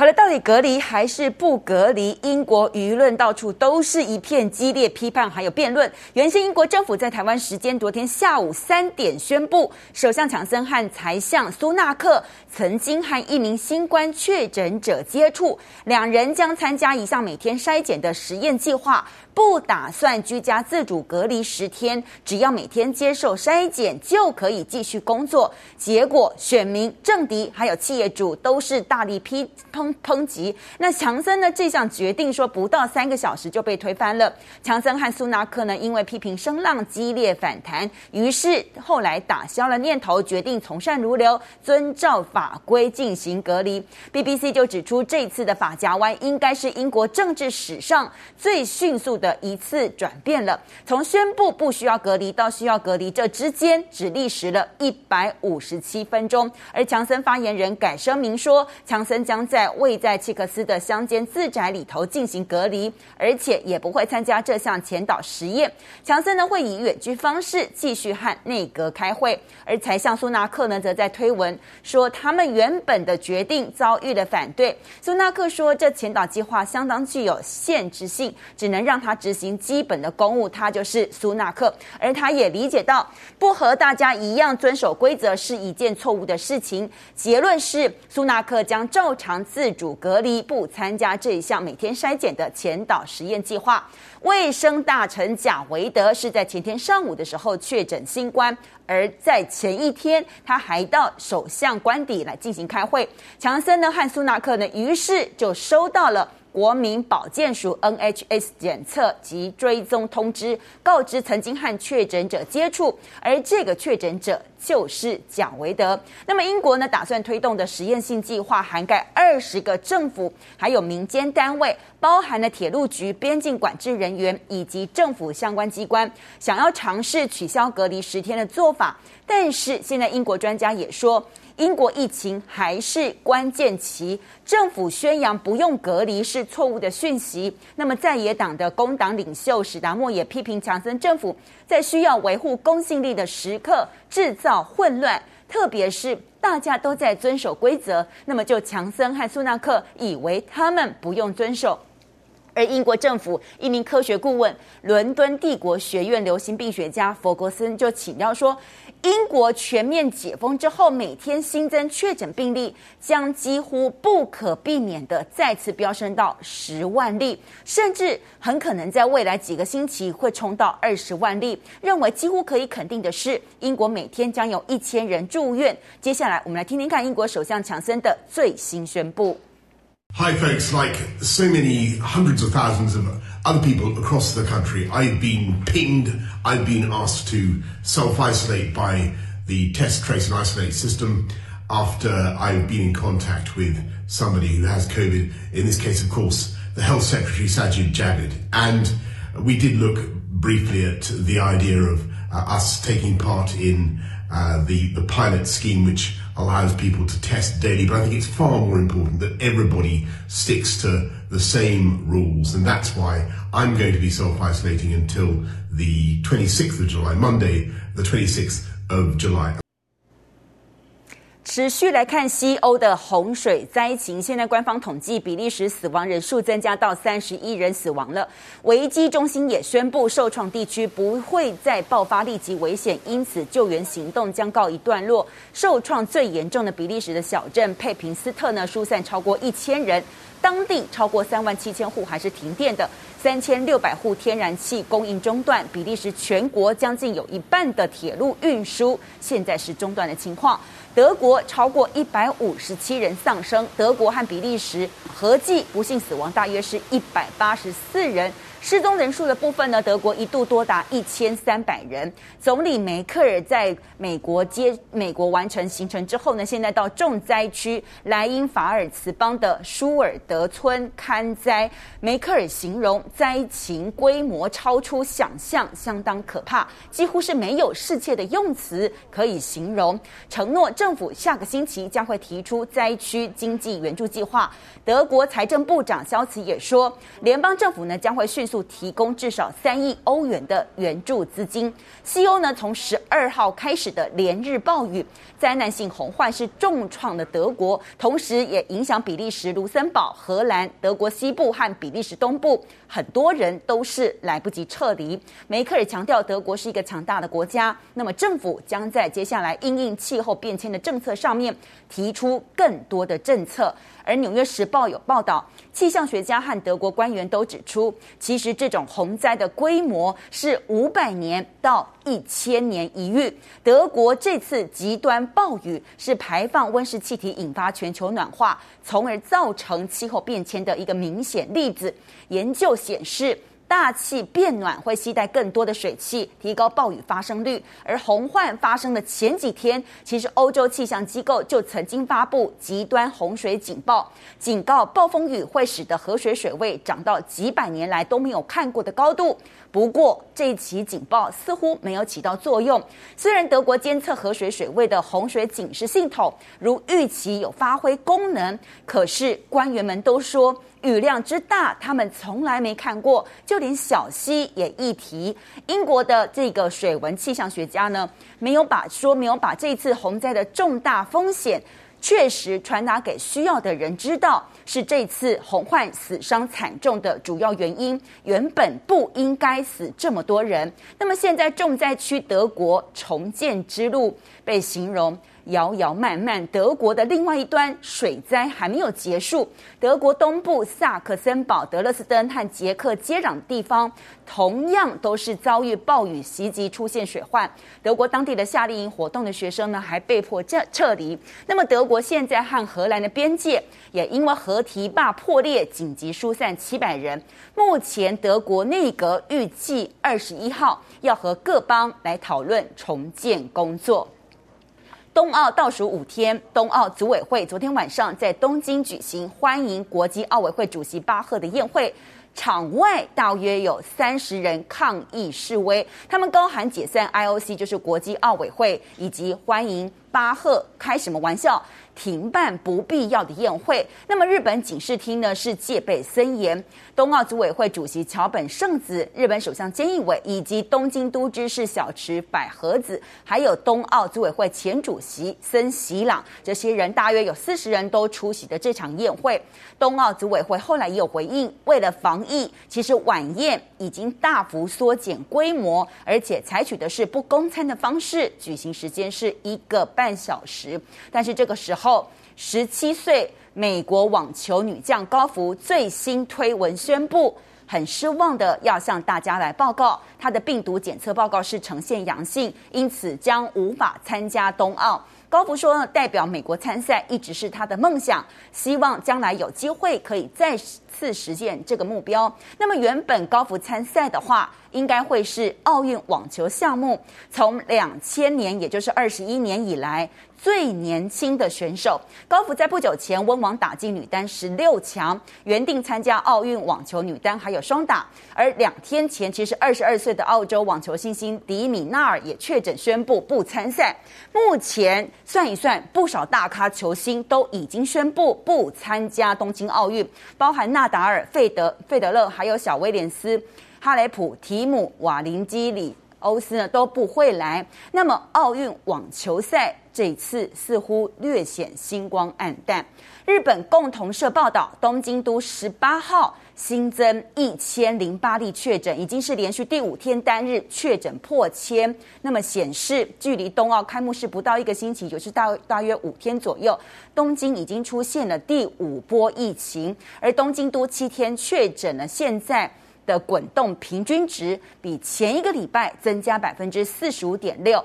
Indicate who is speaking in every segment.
Speaker 1: 好了，到底隔离还是不隔离？英国舆论到处都是一片激烈批判，还有辩论。原先英国政府在台湾时间昨天下午三点宣布，首相强森和财相苏纳克曾经和一名新冠确诊者接触，两人将参加一项每天筛检的实验计划。不打算居家自主隔离十天，只要每天接受筛检就可以继续工作。结果，选民、政敌还有企业主都是大力批通抨击。那强森呢？这项决定说不到三个小时就被推翻了。强森和苏纳克呢，因为批评声浪激烈反弹，于是后来打消了念头，决定从善如流，遵照法规进行隔离。BBC 就指出，这次的法夹弯应该是英国政治史上最迅速的一次转变了，从宣布不需要隔离到需要隔离，这之间只历时了一百五十七分钟。而强森发言人改声明说，强森将在未在契克斯的乡间自宅里头进行隔离，而且也不会参加这项前导实验。强森呢会以远距方式继续和内阁开会，而财相苏纳克呢则在推文说，他们原本的决定遭遇了反对。苏纳克说，这前导计划相当具有限制性，只能让他。他执行基本的公务，他就是苏纳克，而他也理解到不和大家一样遵守规则是一件错误的事情。结论是，苏纳克将照常自自主隔离，不参加这一项每天筛检的前导实验计划。卫生大臣贾维德是在前天上午的时候确诊新冠，而在前一天他还到首相官邸来进行开会。强森呢和苏纳克呢，于是就收到了。国民保健署 NHS 检测及追踪通知，告知曾经和确诊者接触，而这个确诊者就是蒋维德。那么英国呢，打算推动的实验性计划涵盖二十个政府，还有民间单位，包含了铁路局、边境管制人员以及政府相关机关，想要尝试取消隔离十天的做法。但是现在英国专家也说。英国疫情还是关键期，政府宣扬不用隔离是错误的讯息。那么，在野党的工党领袖史达莫也批评强森政府在需要维护公信力的时刻制造混乱，特别是大家都在遵守规则，那么就强森和苏纳克以为他们不用遵守。而英国政府一名科学顾问、伦敦帝国学院流行病学家弗格森就请教说。英国全面解封之后，每天新增确诊病例将几乎不可避免的再次飙升到十万例，甚至很可能在未来几个星期会冲到二十万例。认为几乎可以肯定的是，英国每天将有一千人住院。接下来，我们来听听看英国首相强森的最新宣布。
Speaker 2: Hi, folks. Like so many hundreds of thousands of other people across the country, I've been pinged. I've been asked to self-isolate by the test, trace, and isolate system after I've been in contact with somebody who has COVID. In this case, of course, the Health Secretary, Sajid Javid. And we did look briefly at the idea of uh, us taking part in uh, the, the pilot scheme, which allows people to test daily. But I think it's far more important that everybody sticks to the same rules. And that's why I'm going to be self-isolating until the 26th of July, Monday, the 26th of July.
Speaker 1: 持续来看西欧的洪水灾情，现在官方统计比利时死亡人数增加到三十一人死亡了。危机中心也宣布受创地区不会再爆发立即危险，因此救援行动将告一段落。受创最严重的比利时的小镇佩平斯特呢，疏散超过一千人，当地超过三万七千户还是停电的，三千六百户天然气供应中断。比利时全国将近有一半的铁路运输现在是中断的情况。德国超过一百五十七人丧生，德国和比利时合计不幸死亡大约是一百八十四人。失踪人数的部分呢，德国一度多达一千三百人。总理梅克尔在美国接美国完成行程之后呢，现在到重灾区莱茵法尔茨邦的舒尔德村看灾。梅克尔形容灾情规模超出想象，相当可怕，几乎是没有适切的用词可以形容。承诺政府下个星期将会提出灾区经济援助计划。德国财政部长肖茨也说，联邦政府呢将会迅速提供至少三亿欧元的援助资金。西欧呢，从十二号开始的连日暴雨，灾难性洪患是重创了德国，同时也影响比利时、卢森堡、荷兰、德国西部和比利时东部，很多人都是来不及撤离。梅克尔强调，德国是一个强大的国家，那么政府将在接下来因应气候变迁的政策上面提出更多的政策。而《纽约时报》有报道，气象学家和德国官员都指出，其实这种洪灾的规模是五百年到一千年一遇。德国这次极端暴雨是排放温室气体引发全球暖化，从而造成气候变迁的一个明显例子。研究显示，大气变暖会吸带更多的水汽，提高暴雨发生率。而洪患发生的前几天，其实欧洲气象机构就曾经发布极端洪水警报，警告暴风雨会使得河水水位涨到几百年来都没有看过的高度。不过，这一起警报似乎没有起到作用。虽然德国监测河水水位的洪水警示系统如预期有发挥功能，可是官员们都说。雨量之大，他们从来没看过，就连小溪也一提。英国的这个水文气象学家呢，没有把说没有把这次洪灾的重大风险确实传达给需要的人知道，是这次洪患死伤惨重的主要原因。原本不应该死这么多人。那么现在重灾区德国重建之路被形容。遥遥漫漫，德国的另外一端水灾还没有结束。德国东部萨克森堡、德勒斯登和捷克接壤地方，同样都是遭遇暴雨袭击，出现水患。德国当地的夏令营活动的学生呢，还被迫撤撤离。那么，德国现在和荷兰的边界也因为河堤坝破裂，紧急疏散七百人。目前，德国内阁预计二十一号要和各邦来讨论重建工作。冬奥倒数五天，冬奥组委会昨天晚上在东京举行欢迎国际奥委会主席巴赫的宴会，场外大约有三十人抗议示威，他们高喊解散 IOC，就是国际奥委会，以及欢迎巴赫，开什么玩笑？停办不必要的宴会。那么日本警视厅呢，是戒备森严。冬奥组委会主席桥本圣子、日本首相菅义伟以及东京都知事小池百合子，还有冬奥组委会前主席森喜朗，这些人大约有四十人都出席的这场宴会。冬奥组委会后来也有回应，为了防疫，其实晚宴已经大幅缩减规模，而且采取的是不供餐的方式，举行时间是一个半小时。但是这个时候。十七岁美国网球女将高福最新推文宣布，很失望的要向大家来报告，她的病毒检测报告是呈现阳性，因此将无法参加冬奥。高福说，代表美国参赛一直是她的梦想，希望将来有机会可以再次实现这个目标。那么，原本高福参赛的话，应该会是奥运网球项目，从两千年，也就是二十一年以来。最年轻的选手高福在不久前温网打进女单十六强，原定参加奥运网球女单还有双打。而两天前，其实二十二岁的澳洲网球新星迪米纳尔也确诊宣布不参赛。目前算一算，不少大咖球星都已经宣布不参加东京奥运，包含那纳达尔、费德、费德勒，还有小威廉斯、哈雷普、提姆、瓦林基里。欧斯呢都不会来，那么奥运网球赛这次似乎略显星光黯淡。日本共同社报道，东京都十八号新增一千零八例确诊，已经是连续第五天单日确诊破千。那么显示，距离冬奥开幕式不到一个星期，就是大大约五天左右，东京已经出现了第五波疫情，而东京都七天确诊了，现在。的滚动平均值比前一个礼拜增加百分之四十五点六，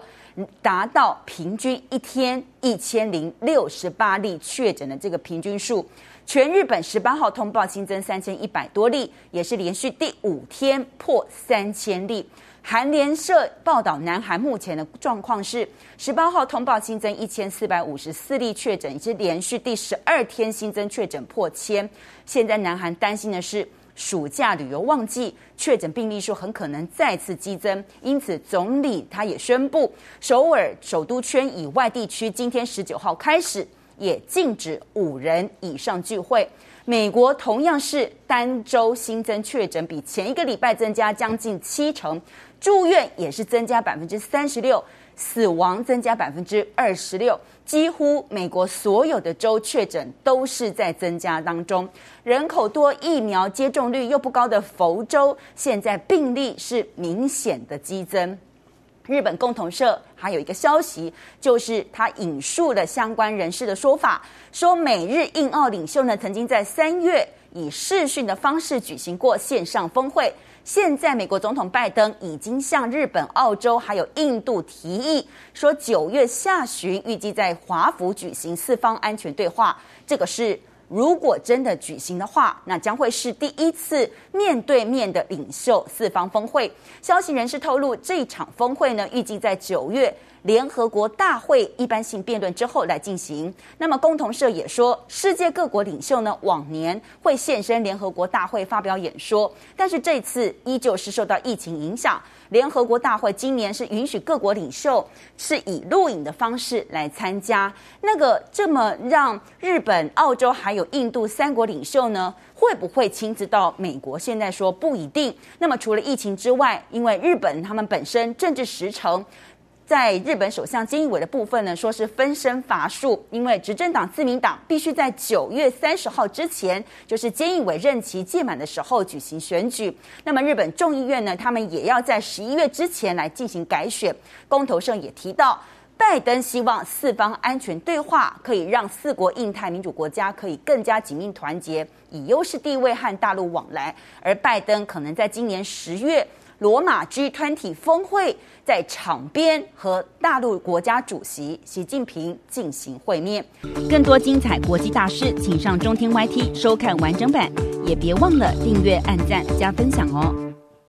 Speaker 1: 达到平均一天一千零六十八例确诊的这个平均数。全日本十八号通报新增三千一百多例，也是连续第五天破三千例。韩联社报道，南韩目前的状况是十八号通报新增一千四百五十四例确诊，已是连续第十二天新增确诊破千。现在南韩担心的是。暑假旅游旺季，确诊病例数很可能再次激增，因此总理他也宣布，首尔首都圈以外地区今天十九号开始也禁止五人以上聚会。美国同样是单周新增确诊比前一个礼拜增加将近七成，住院也是增加百分之三十六，死亡增加百分之二十六。几乎美国所有的州确诊都是在增加当中，人口多、疫苗接种率又不高的佛州，现在病例是明显的激增。日本共同社还有一个消息，就是他引述了相关人士的说法，说美日印澳领袖呢曾经在三月以视讯的方式举行过线上峰会。现在，美国总统拜登已经向日本、澳洲还有印度提议，说九月下旬预计在华府举行四方安全对话。这个是如果真的举行的话，那将会是第一次面对面的领袖四方峰会。消息人士透露，这场峰会呢，预计在九月。联合国大会一般性辩论之后来进行。那么共同社也说，世界各国领袖呢，往年会现身联合国大会发表演说，但是这次依旧是受到疫情影响。联合国大会今年是允许各国领袖是以录影的方式来参加。那个这么让日本、澳洲还有印度三国领袖呢，会不会亲自到美国？现在说不一定。那么除了疫情之外，因为日本他们本身政治时程。在日本首相菅义伟的部分呢，说是分身乏术，因为执政党自民党必须在九月三十号之前，就是菅义伟任期届满的时候举行选举。那么日本众议院呢，他们也要在十一月之前来进行改选。公投上也提到，拜登希望四方安全对话可以让四国印太民主国家可以更加紧密团结，以优势地位和大陆往来。而拜登可能在今年十月。罗马 G20 峰会在场边和大陆国家主席习近平进行会面。
Speaker 3: 更多精彩国际大事，请上中天 YT 收看完整版，也别忘了订阅、按赞、加分享哦。